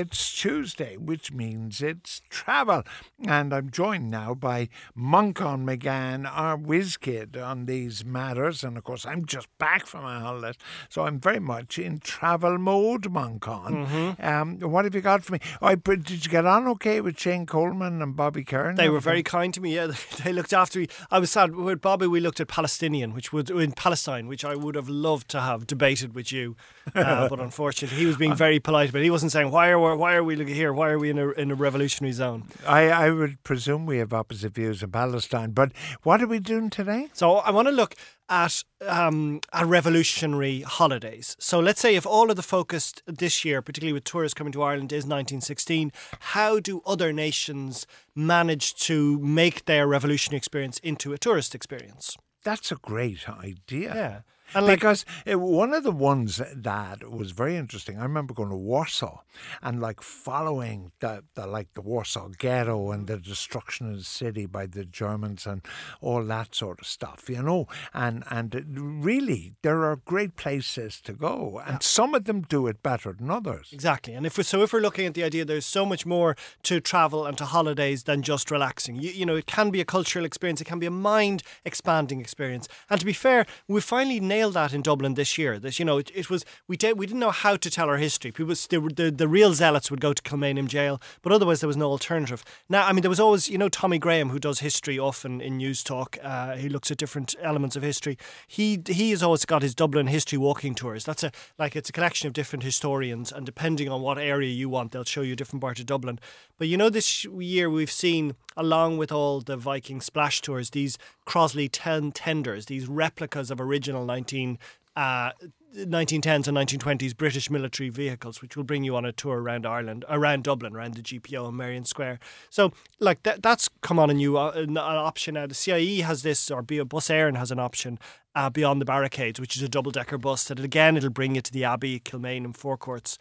It's Tuesday, which means it's travel. And I'm joined now by Manchan Magan, our whiz kid on these matters. And of course, I'm just back from my holidays, so I'm very much in travel mode, Muncon. Mm-hmm. Um, what have you got for me? Oh, did you get on okay with Shane Coleman and Bobby Kerr? They were very kind to me. Yeah, they looked after me. I was sad with Bobby. We looked at Palestinian, which would in Palestine, which I would have loved to have debated with you, uh, but unfortunately, he was being very polite. But he wasn't saying why are why are we here? Why are we in a in a revolutionary zone? I I would presume we have opposite views in Palestine. But what are we doing today? So I want to look at um, at revolutionary holidays. So let's say if all of the focus this year, particularly with tourists coming to Ireland, is 1916, how do other nations manage to make their revolutionary experience into a tourist experience? That's a great idea. Yeah. And because like, one of the ones that was very interesting, I remember going to Warsaw and like following the, the like the Warsaw ghetto and the destruction of the city by the Germans and all that sort of stuff, you know. And and really, there are great places to go, and yeah. some of them do it better than others. Exactly. And if we're, so, if we're looking at the idea, there's so much more to travel and to holidays than just relaxing. You, you know, it can be a cultural experience, it can be a mind expanding experience. And to be fair, we finally nailed that in Dublin this year. That you know, it, it was we did we didn't know how to tell our history. People, the, the the real zealots would go to Kilmainham jail, but otherwise there was no alternative. Now, I mean, there was always you know Tommy Graham who does history often in Newstalk. Uh, he looks at different elements of history. He he has always got his Dublin history walking tours. That's a like it's a collection of different historians, and depending on what area you want, they'll show you different part of Dublin. But you know, this year we've seen, along with all the Viking splash tours, these Crossley ten tenders, these replicas of original 19 uh, 1910s and 1920s British military vehicles, which will bring you on a tour around Ireland, around Dublin, around the GPO and Merrion Square. So, like that, that's come on a new uh, an option now. The CIE has this, or Bus Éireann has an option uh, beyond the barricades, which is a double decker bus that again it'll bring you to the Abbey, Kilmainham, and Four Courts.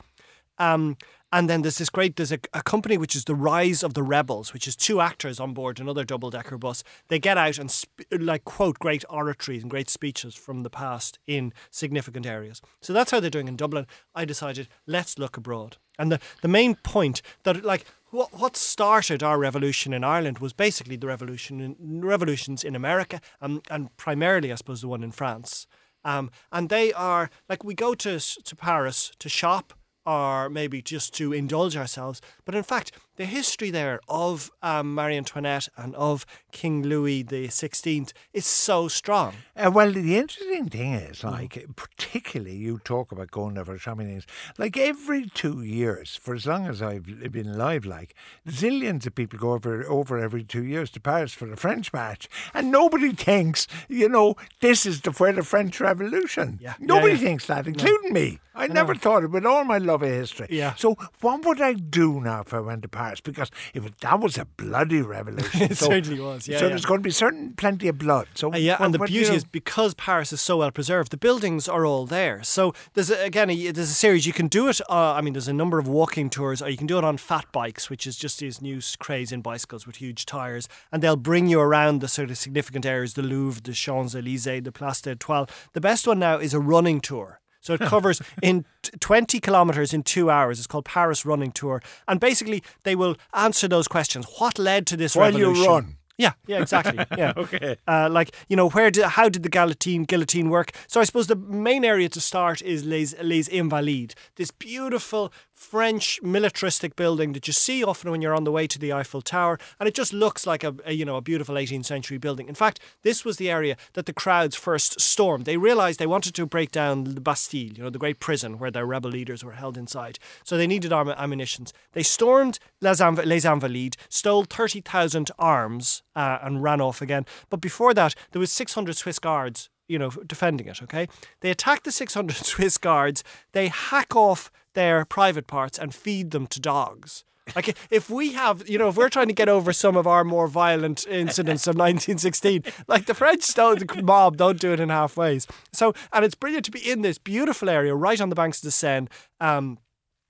Um, and then there's this great, there's a, a, company which is The Rise of the Rebels, which is two actors on board another double decker bus. They get out and sp- like quote great oratories and great speeches from the past in significant areas. So that's how they're doing in Dublin. I decided, let's look abroad. And the, the main point that, like, what, what started our revolution in Ireland was basically the revolution in, revolutions in America and, and primarily, I suppose, the one in France. Um, and they are like we go to to Paris to shop or maybe just to indulge ourselves. But in fact, the history there of um, Marie Antoinette and of King Louis the Sixteenth is so strong. Uh, well, the interesting thing is, mm. like, mm. particularly you talk about going there for shopping things. Like every two years, for as long as I've been alive, like zillions of people go over over every two years to Paris for the French match, and nobody thinks, you know, this is the where the French Revolution. Yeah. Nobody yeah, yeah. thinks that, including no. me. I, I never know. thought it with all my love of history. Yeah. So what would I do now if I went to Paris? Because if that was a bloody revolution. it so, certainly was. Yeah. So yeah. there's going to be certain plenty of blood. So uh, yeah, what, and the beauty is because Paris is so well preserved, the buildings are all there. So there's a, again a, there's a series you can do it. Uh, I mean, there's a number of walking tours, or you can do it on fat bikes, which is just these new craze in bicycles with huge tires, and they'll bring you around the sort of significant areas: the Louvre, the Champs Elysees, the Place d'Etoile. The best one now is a running tour. So it covers in 20 kilometres in two hours. It's called Paris Running Tour. And basically, they will answer those questions. What led to this While revolution? you run. Yeah, yeah, exactly. Yeah. okay. Uh, like you know, where did how did the guillotine guillotine work? So I suppose the main area to start is Les Les Invalides, this beautiful French militaristic building that you see often when you're on the way to the Eiffel Tower, and it just looks like a, a, you know a beautiful 18th century building. In fact, this was the area that the crowds first stormed. They realised they wanted to break down the Bastille, you know, the great prison where their rebel leaders were held inside. So they needed arm- ammunition. They stormed Les, Inv- Les Invalides, stole 30,000 arms, uh, and ran off again. But before that, there was 600 Swiss guards you know, defending it, okay? They attack the 600 Swiss guards, they hack off their private parts and feed them to dogs. Like if we have, you know, if we're trying to get over some of our more violent incidents of 1916, like the French don't, mob don't do it in halfways. So, and it's brilliant to be in this beautiful area right on the banks of the Seine. Um,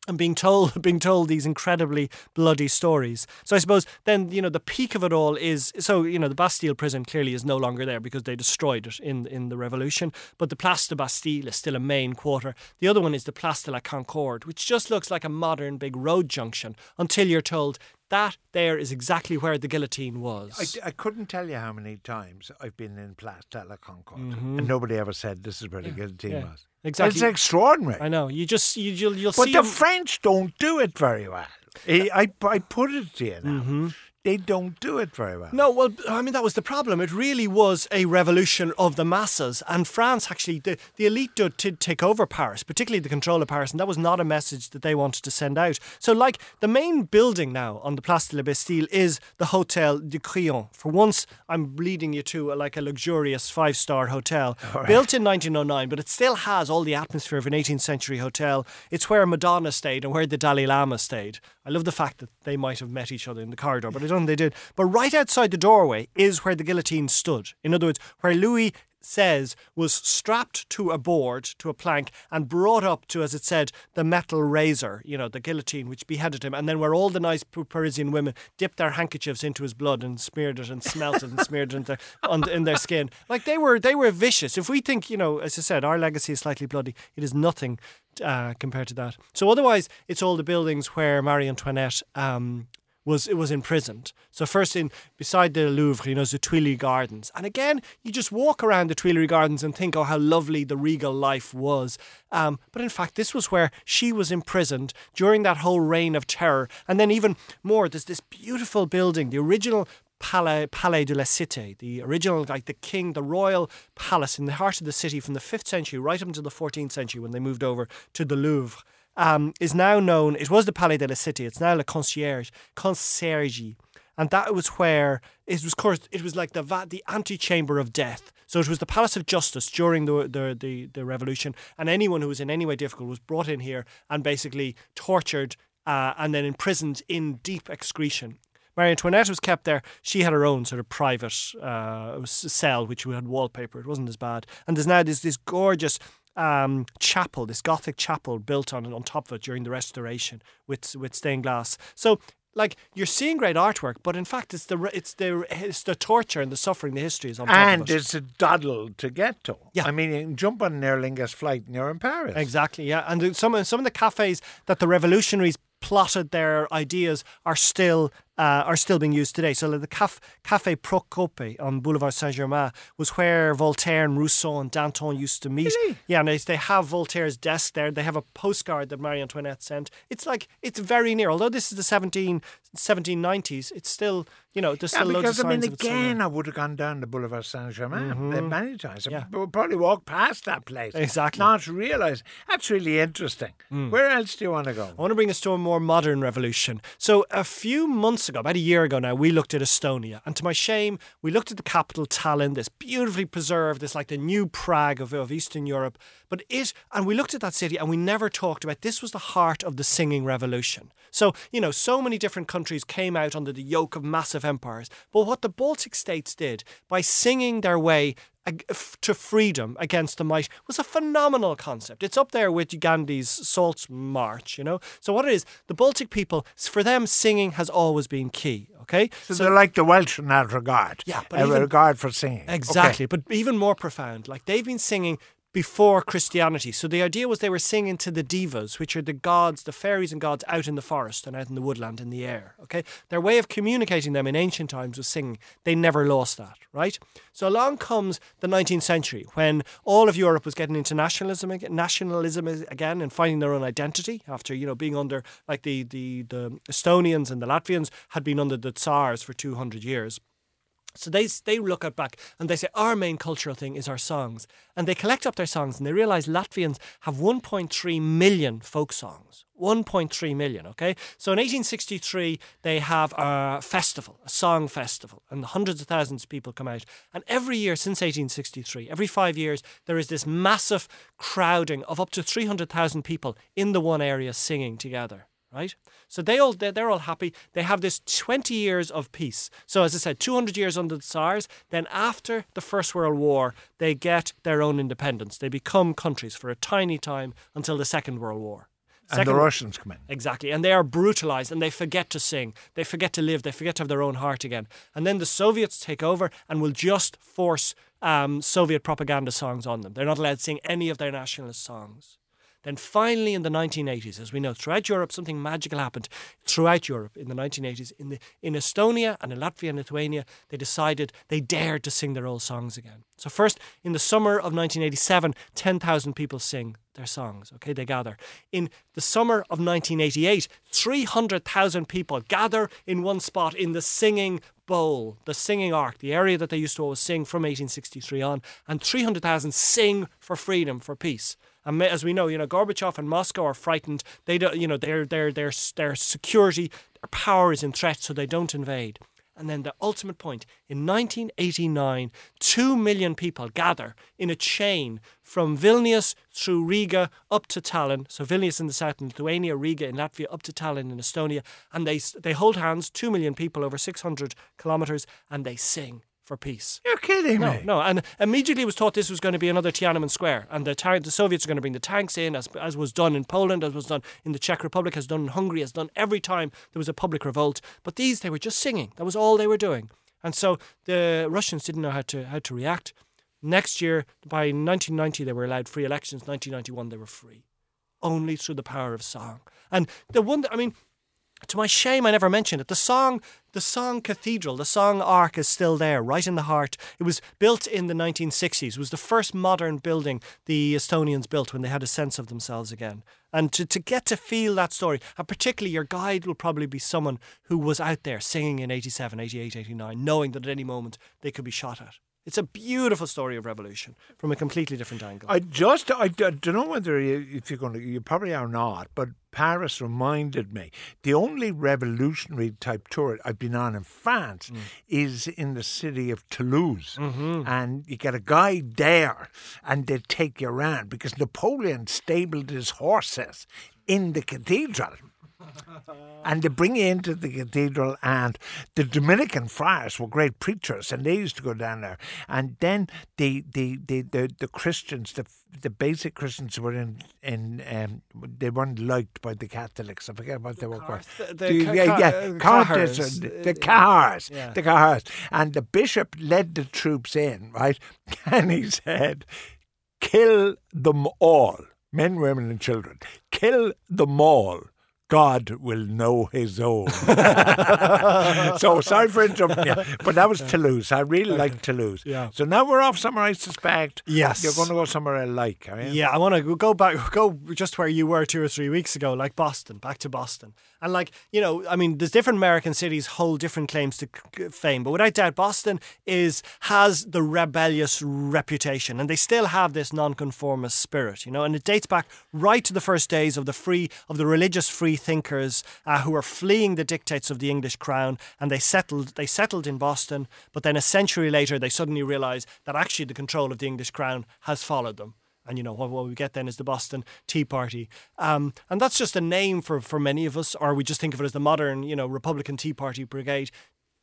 and being told being told these incredibly bloody stories. So I suppose then you know the peak of it all is so you know the Bastille prison clearly is no longer there because they destroyed it in in the revolution. But the Place de Bastille is still a main quarter. The other one is the Place de la Concorde, which just looks like a modern big road junction until you're told that there is exactly where the guillotine was. I, I couldn't tell you how many times I've been in Place de la Concorde, mm-hmm. and nobody ever said this is where the guillotine yeah. was. Exactly. It's extraordinary. I know. You just you, you'll you'll but see. But the French don't do it very well. I, I put it to you now. Mm-hmm they don't do it very well. No, well, I mean, that was the problem. It really was a revolution of the masses. And France, actually, the, the elite did, take over Paris, particularly the control of Paris. And that was not a message that they wanted to send out. So, like, the main building now on the Place de la Bastille is the Hotel du Crillon. For once, I'm leading you to a, like a luxurious five star hotel right. built in 1909, but it still has all the atmosphere of an 18th century hotel. It's where Madonna stayed and where the Dalai Lama stayed. I love the fact that they might have met each other in the corridor, but I don't they did. But right outside the doorway is where the guillotine stood. In other words, where Louis says was strapped to a board, to a plank, and brought up to, as it said, the metal razor, you know, the guillotine which beheaded him, and then where all the nice Parisian women dipped their handkerchiefs into his blood and smeared it and smelt it and smeared it in their, on, in their skin. Like they were, they were vicious. If we think, you know, as I said, our legacy is slightly bloody, it is nothing uh, compared to that. So otherwise, it's all the buildings where Marie Antoinette um, was it was imprisoned. So first in beside the Louvre, you know, the Tuileries Gardens, and again you just walk around the Tuileries Gardens and think, oh, how lovely the regal life was. Um, but in fact, this was where she was imprisoned during that whole reign of terror, and then even more, there's this beautiful building, the original Palais, Palais de la Cité, the original, like the king, the royal palace in the heart of the city from the 5th century right up until the 14th century when they moved over to the Louvre um, is now known. It was the Palais de la Cité. It's now the Concierge, Concierge, and that was where it was. Course, it was like the the antechamber of death. So it was the Palace of Justice during the, the the the revolution, and anyone who was in any way difficult was brought in here and basically tortured uh, and then imprisoned in deep excretion. Marie Antoinette was kept there. She had her own sort of private uh, cell, which had wallpaper. It wasn't as bad. And there's now this this gorgeous um, chapel, this Gothic chapel built on on top of it during the restoration with with stained glass. So like you're seeing great artwork, but in fact, it's the it's the it's the torture and the suffering, the history is on top and of it. it's a doddle to get to. Yeah, I mean, you can jump on an Aer Lingus flight and you're in Paris. Exactly. Yeah, and some some of the cafes that the revolutionaries plotted their ideas are still uh, are still being used today. So the Caf- Cafe Procope on Boulevard Saint Germain was where Voltaire and Rousseau and Danton used to meet. Really? Yeah, and they, they have Voltaire's desk there. They have a postcard that Marie Antoinette sent. It's like it's very near. Although this is the 17, 1790s, it's still you know there's yeah, still because loads of I mean again I would have gone down the Boulevard Saint Germain Mhm. many times. Yeah. I would probably walk past that place. Exactly. Not realise that's really interesting. Where else do you want to go? I want to bring us to a more modern revolution. So, a few months ago, about a year ago now, we looked at Estonia. And to my shame, we looked at the capital, Tallinn, this beautifully preserved, this like the new Prague of, of Eastern Europe. But it, and we looked at that city and we never talked about this was the heart of the singing revolution. So, you know, so many different countries came out under the yoke of massive empires. But what the Baltic states did by singing their way to freedom against the might was a phenomenal concept. It's up there with Gandhi's Salt March, you know. So what it is, the Baltic people, for them, singing has always been key. Okay, So, they're like the Welsh in that regard. Yeah, but a even- regard for singing. Exactly, but even more profound. Like they've been singing before Christianity. So the idea was they were singing to the divas, which are the gods, the fairies and gods out in the forest and out in the woodland in the air. Okay, their way of communicating them in ancient times was singing. They never lost that, right? So along comes the 19th century when all of Europe was getting into nationalism, nationalism again, and finding their own identity after you know being under like the the the Estonians and the Latvians had been under the Tsars for 200 years. So they they look at back and they say our main cultural thing is our songs, and they collect up their songs and they realize Latvians have 1.3 million folk songs. 1.3 million. Okay, so in 1863 they have a festival, a song festival, and hundreds of thousands of people come out. And every year since 1863, every five years there is this massive crowding of up to 300,000 people in the one area singing together right? So they all they're, they're all happy. They have this 20 years of peace. So as I said, 200 years under the Tsars. Then after the First World War, they get their own independence. They become countries for a tiny time until the Second World War. And the Russians come in. Exactly. And they are brutalized and they forget to sing. They forget to live. They forget to have their own heart again. And then the Soviets take over and will just force um, Soviet propaganda songs on them. They're not allowed to sing any of their nationalist songs. Then finally, in the 1980s, as we know, throughout Europe, something magical happened. Throughout Europe, in the 1980s, in the in Estonia and in Latvia and Lithuania, they decided they dared to sing their old songs again. So first, in the summer of 1987, 10,000 people sing their songs. Okay, they gather. In the summer of 1988, 300,000 people gather in one spot in the singing bowl, the singing ark, the area that they used to always sing from 1863 on, and 300,000 sing for freedom, for peace. And as we know, you know, Gorbachev and Moscow are frightened. They don't, you know, their their their their security, their power is in threat, so they don't invade. And then the ultimate point in 1989, two million people gather in a chain from Vilnius through Riga up to Tallinn. So Vilnius in the south in Lithuania, Riga in Latvia, up to Tallinn in Estonia. And they, they hold hands, two million people over 600 kilometres, and they sing for peace. You're kidding no, me. No, and immediately was thought this was going to be another Tiananmen Square, and the, tar- the Soviets are going to bring the tanks in, as, as was done in Poland, as was done in the Czech Republic, as done in Hungary, as done every time there was a public revolt. But these, they were just singing. That was all they were doing. And so the Russians didn't know how to how to react. Next year, by 1990, they were allowed free elections. 1991, they were free, only through the power of song. And the one, that, I mean, to my shame, I never mentioned it. The song, the song cathedral, the song ark is still there, right in the heart. It was built in the 1960s. It was the first modern building the Estonians built when they had a sense of themselves again. And to, to get to feel that story, and particularly your guide will probably be someone who was out there singing in 87, 88, 89, knowing that at any moment they could be shot at. It's a beautiful story of revolution from a completely different angle. I just, I, I don't know whether you, if you're going to, you probably are not, but Paris reminded me the only revolutionary type tour I've been on in France mm. is in the city of Toulouse. Mm-hmm. And you get a guide there and they take you around because Napoleon stabled his horses in the cathedral and they bring you into the cathedral, and the Dominican friars were great preachers, and they used to go down there. And then the the the the, the Christians, the the basic Christians were in in um, they weren't liked by the Catholics. I forget what the they were called. The, the, yeah, yeah, uh, Countess, the Cathars, yeah. the and the bishop led the troops in, right? And he said, "Kill them all." Men, women, and children. Kill them all God will know his own. so sorry for interrupting you, but that was Toulouse. I really like Toulouse. Yeah. So now we're off somewhere I suspect. Yes. You're going to go somewhere I like? Yeah, I want to go back, go just where you were two or three weeks ago, like Boston, back to Boston. And like, you know, I mean, there's different American cities hold different claims to fame, but without doubt, Boston is has the rebellious reputation, and they still have this nonconformist spirit, you know, and it dates back right to the first days of the free of the religious free thinkers uh, who were fleeing the dictates of the English crown, and they settled they settled in Boston, but then a century later they suddenly realised that actually the control of the English crown has followed them and you know what, what we get then is the Boston Tea Party, um, and that's just a name for for many of us, or we just think of it as the modern you know Republican Tea Party brigade.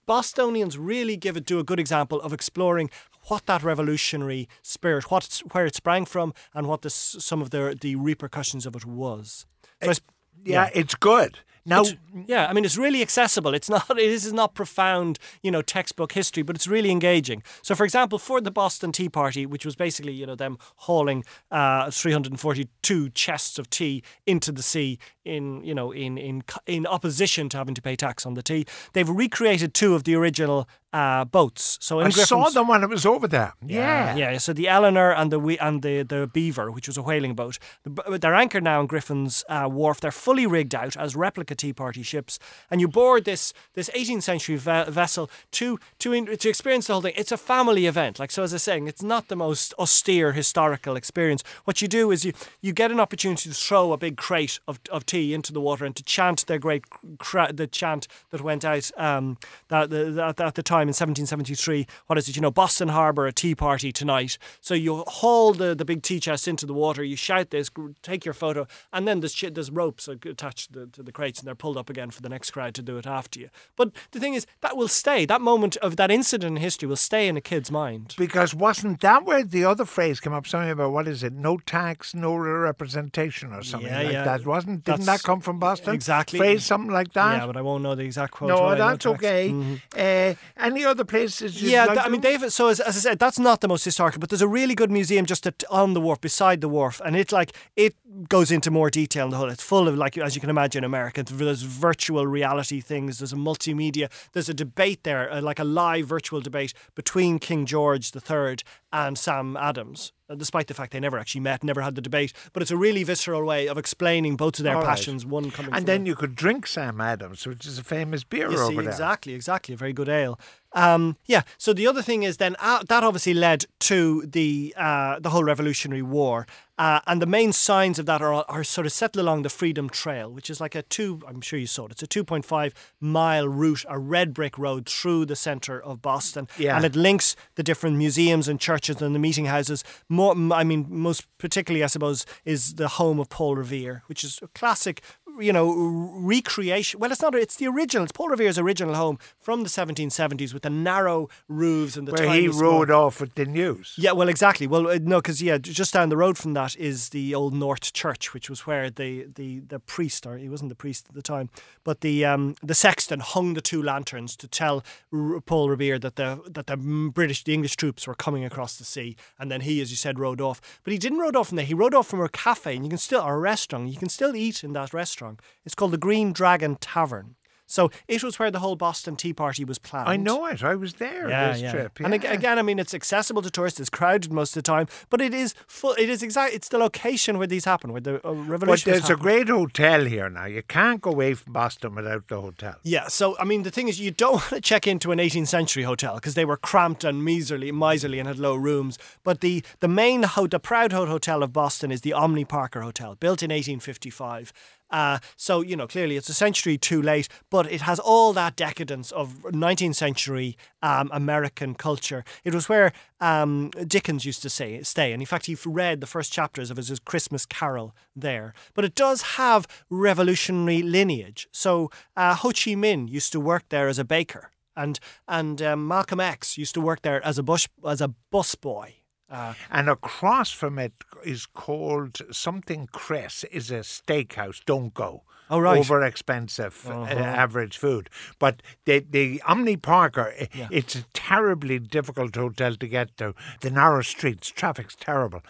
Bostonians really give it do a good example of exploring what that revolutionary spirit, what where it sprang from, and what the, some of the the repercussions of it was. So it, yeah, yeah, it's good. Now, it's, yeah, I mean, it's really accessible. It's not. This is not profound, you know, textbook history, but it's really engaging. So, for example, for the Boston Tea Party, which was basically, you know, them hauling uh, 342 chests of tea into the sea in, you know, in in in opposition to having to pay tax on the tea, they've recreated two of the original uh, boats. So I saw them when it was over there. Yeah, yeah. yeah. So the Eleanor and the and the the Beaver, which was a whaling boat, they're anchored now in Griffin's uh, wharf. They're fully rigged out as replica Tea Party ships, and you board this this 18th century ve- vessel to to in, to experience the whole thing. It's a family event. Like so, as I was saying, it's not the most austere historical experience. What you do is you you get an opportunity to throw a big crate of, of tea into the water and to chant their great cra- the chant that went out um, that, that, at the time time in 1773, what is it? You know, Boston Harbour, a tea party tonight. So you haul the, the big tea chest into the water, you shout this, take your photo, and then there's, there's ropes attached to the, to the crates and they're pulled up again for the next crowd to do it after you. But the thing is, that will stay. That moment of that incident in history will stay in a kid's mind. Because wasn't that where the other phrase came up? Something about what is it? No tax, no representation, or something Yeah, like yeah. that. Wasn't? Didn't That's- that come from Boston? exactly. Phrase something like that. Yeah, but I won't know the exact quote. no, right, that's okay. Uh, any other places? Yeah, like th- I mean, David. So as, as I said, that's not the most historical, but there's a really good museum just at, on the wharf, beside the wharf, and it like it goes into more detail in the whole. It's full of like as you can imagine, America. There's virtual reality things. There's a multimedia. There's a debate there, uh, like a live virtual debate between King George III and Sam Adams. uh, Despite the fact they never actually met, never had the debate, but it's a really visceral way of explaining both of their All right. passions. One coming and then the- you could drink Sam Adams, which is a famous beer you over see, there. exactly, exactly. A very good ale. Um, yeah. So the other thing is then uh, that obviously led to the uh, the whole Revolutionary War, uh, and the main signs of that are, are sort of set along the Freedom Trail, which is like a two. I'm sure you saw it. It's a 2.5 mile route, a red brick road through the centre of Boston, Yeah. and it links the different museums and churches and the meeting houses. More, I mean, most particularly, I suppose, is the home of Paul Revere, which is a classic you know, recreation. Well, it's not. It's the original. It's Paul Revere's original home from the 1770s with the narrow roofs and the Where he rode off with the news. Yeah, well, exactly. Well, uh, no, because yeah, just down the road from that is the old North Church, which was where the the the priest, or he wasn't the priest at the time, but the um the sexton hung the two lanterns to tell R- Paul Revere that the that the British, the English troops were coming across the sea, and then he, as you said, rode off. But he didn't rode off from there. He rode off from a cafe, and you can still or a restaurant. You can still eat in that restaurant. It's called the Green Dragon Tavern. So it was where the whole Boston Tea Party was planned. I know it. I was there this trip. And again, I mean, it's accessible to tourists. It's crowded most of the time, but it is full. It is exact. It's the location where these happen, where the uh, But there's a great hotel here now. You can't go away from Boston without the hotel. Yeah, so I mean, the thing is, you don't want to check into an 18th century hotel because they were cramped and miserly, miserly, and had low rooms. But the the main, ho- the Proud Hotel of Boston is the Omni Parker Hotel, built in 1855. Uh, so you know, clearly it's a century too late, but it has all that decadence of 19th century um, American culture. It was where um, Dickens used to say, stay, and in fact, he read the first chapters of his, Christmas Carol there. But it does have revolutionary lineage. So uh, Ho Chi Minh used to work there as a baker, and and um, Malcolm X used to work there as a bus as a bus boy. Uh, And across from it is called something Chris is a steakhouse. Don't go. Oh, right. Over expensive uh, average food. But the, the Omni Parker, i- it's a terribly difficult hotel to get to. The narrow streets, traffic's terrible.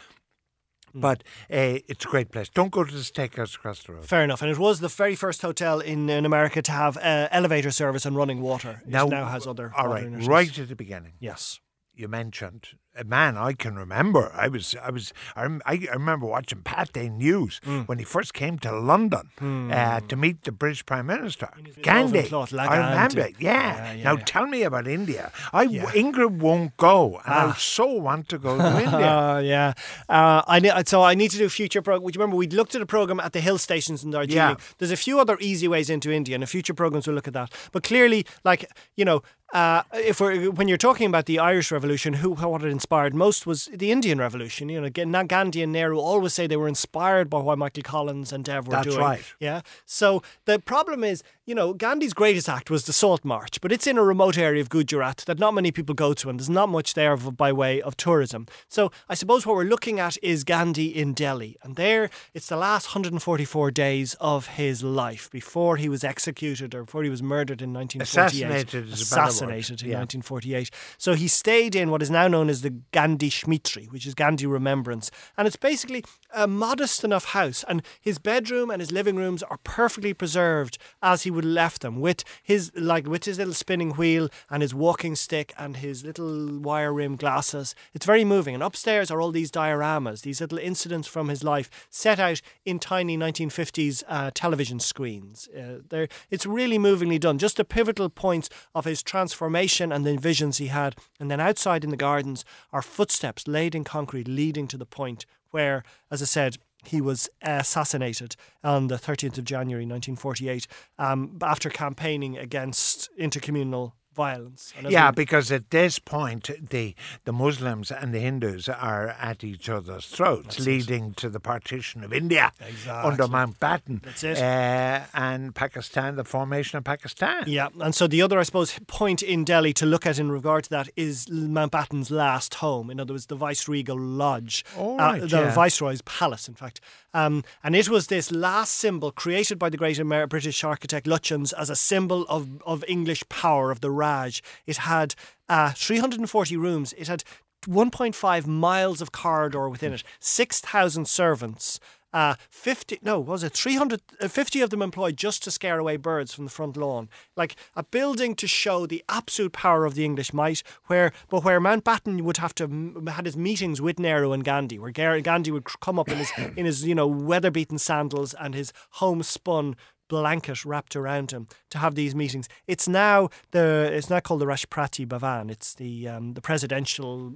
Hmm. But uh, it's a great place. Don't go to the steakhouse across the road. fair enough, and it was the very first hotel in, in America to have uh, elevator service and running water. It now, has other. All other right, at the beginning. Yes. you mentioned man I can remember. I was, I was, I, rem- I I remember watching Pathé News Mm. when he first came to London uh, to meet the British Prime Minister, Gandhi. like I remember it. Yeah. Yeah, yeah, now yeah. tell me about India. I. Ingrid won't go, and I Ah. so want to go to India. Uh, yeah. Uh, I ne- so I need to do a future program. Would you remember we looked at a program at the hill stations in Darjeeling? There's a few other easy ways into India, and a future programs will look at that. But clearly, like you know, uh, if we're when you're talking about the Irish Revolution, who what it inspired most was the Indian Revolution. You know, Gandhi and Nehru always say they were inspired by what Michael Collins and Dev were That's doing. right. Yeah. So the problem is, you know, Gandhi's greatest act was the Salt March, but it's in a remote area of Gujarat that not many people go to, and there's not much there by way of tourism. So I suppose what we're looking at is Gandhi in Delhi, and there it's the last 144 days of his life before he was executed or before he was murdered in 1948. Assassinated is a better word. Assassinated in Yeah. 1948. So he stayed in what is now known as the Gandhi Smriti, which is Gandhi Remembrance, and it's basically a modest enough house, and his bedroom and his living rooms are perfectly preserved as he would have left them, with his like with his little spinning wheel and his walking stick and his little wire rim glasses. It's very moving. And upstairs are all these dioramas, these little incidents from his life, set out in tiny 1950s uh, television screens. Uh, they're, it's really movingly done. Just the pivotal points of his transformation and the visions he had. And then outside in the gardens are footsteps laid in concrete leading to the point where, as I said, he was assassinated on the 13th of January 1948 um, after campaigning against intercommunal violence. Yeah, we- because at this point, the the Muslims and the Hindus are at each other's throats, leading to the partition of India under Mountbatten. That's it. Uh, and Pakistan, the formation of Pakistan. Yeah, and so the other, I suppose, point in Delhi to look at in regard to that is Mountbatten's last home. In other words, the Viceregal Lodge, Oh, uh, the yeah. Viceroy's Palace, in fact. Um, and it was this last symbol created by the great British architect Lutyens as a symbol of, of English power, of the Raj. It had uh, 340 rooms. It had 1.5 miles of corridor within it, 6,000 servants. Uh, 50, no, was it 300, uh, 50 of them employed just to scare away birds from the front lawn. Like a building to show the absolute power of the English might, where, but where Mountbatten would have to m- had his meetings with Nehru and Gandhi, where Gandhi would come up in his, in his, you know, weather-beaten sandals and his homespun blanket wrapped around him to have these meetings. It's now the it's now called the Rashtrapati Bhavan. It's the um, the presidential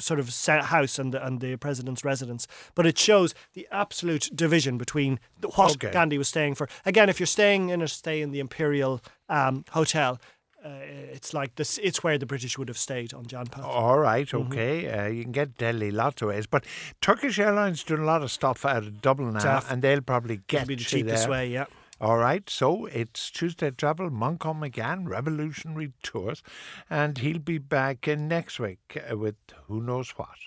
sort of house and the, and the president's residence. But it shows the absolute division between what Okay. Gandhi was staying for. Again, if you're staying in a stay in the Imperial um, Hotel. Uh, it's like this. It's where the British would have stayed on Janpath. All right, Mm-hmm. okay. Uh, you can get Delhi lots of ways, but Turkish Airlines doing a lot of stuff out of Dublin now, and they'll probably get It'd be the cheapest there. way, yeah. All right, so it's Tuesday Travel, Manchan Magan, Revolutionary Tours, and he'll be back next week with who knows what.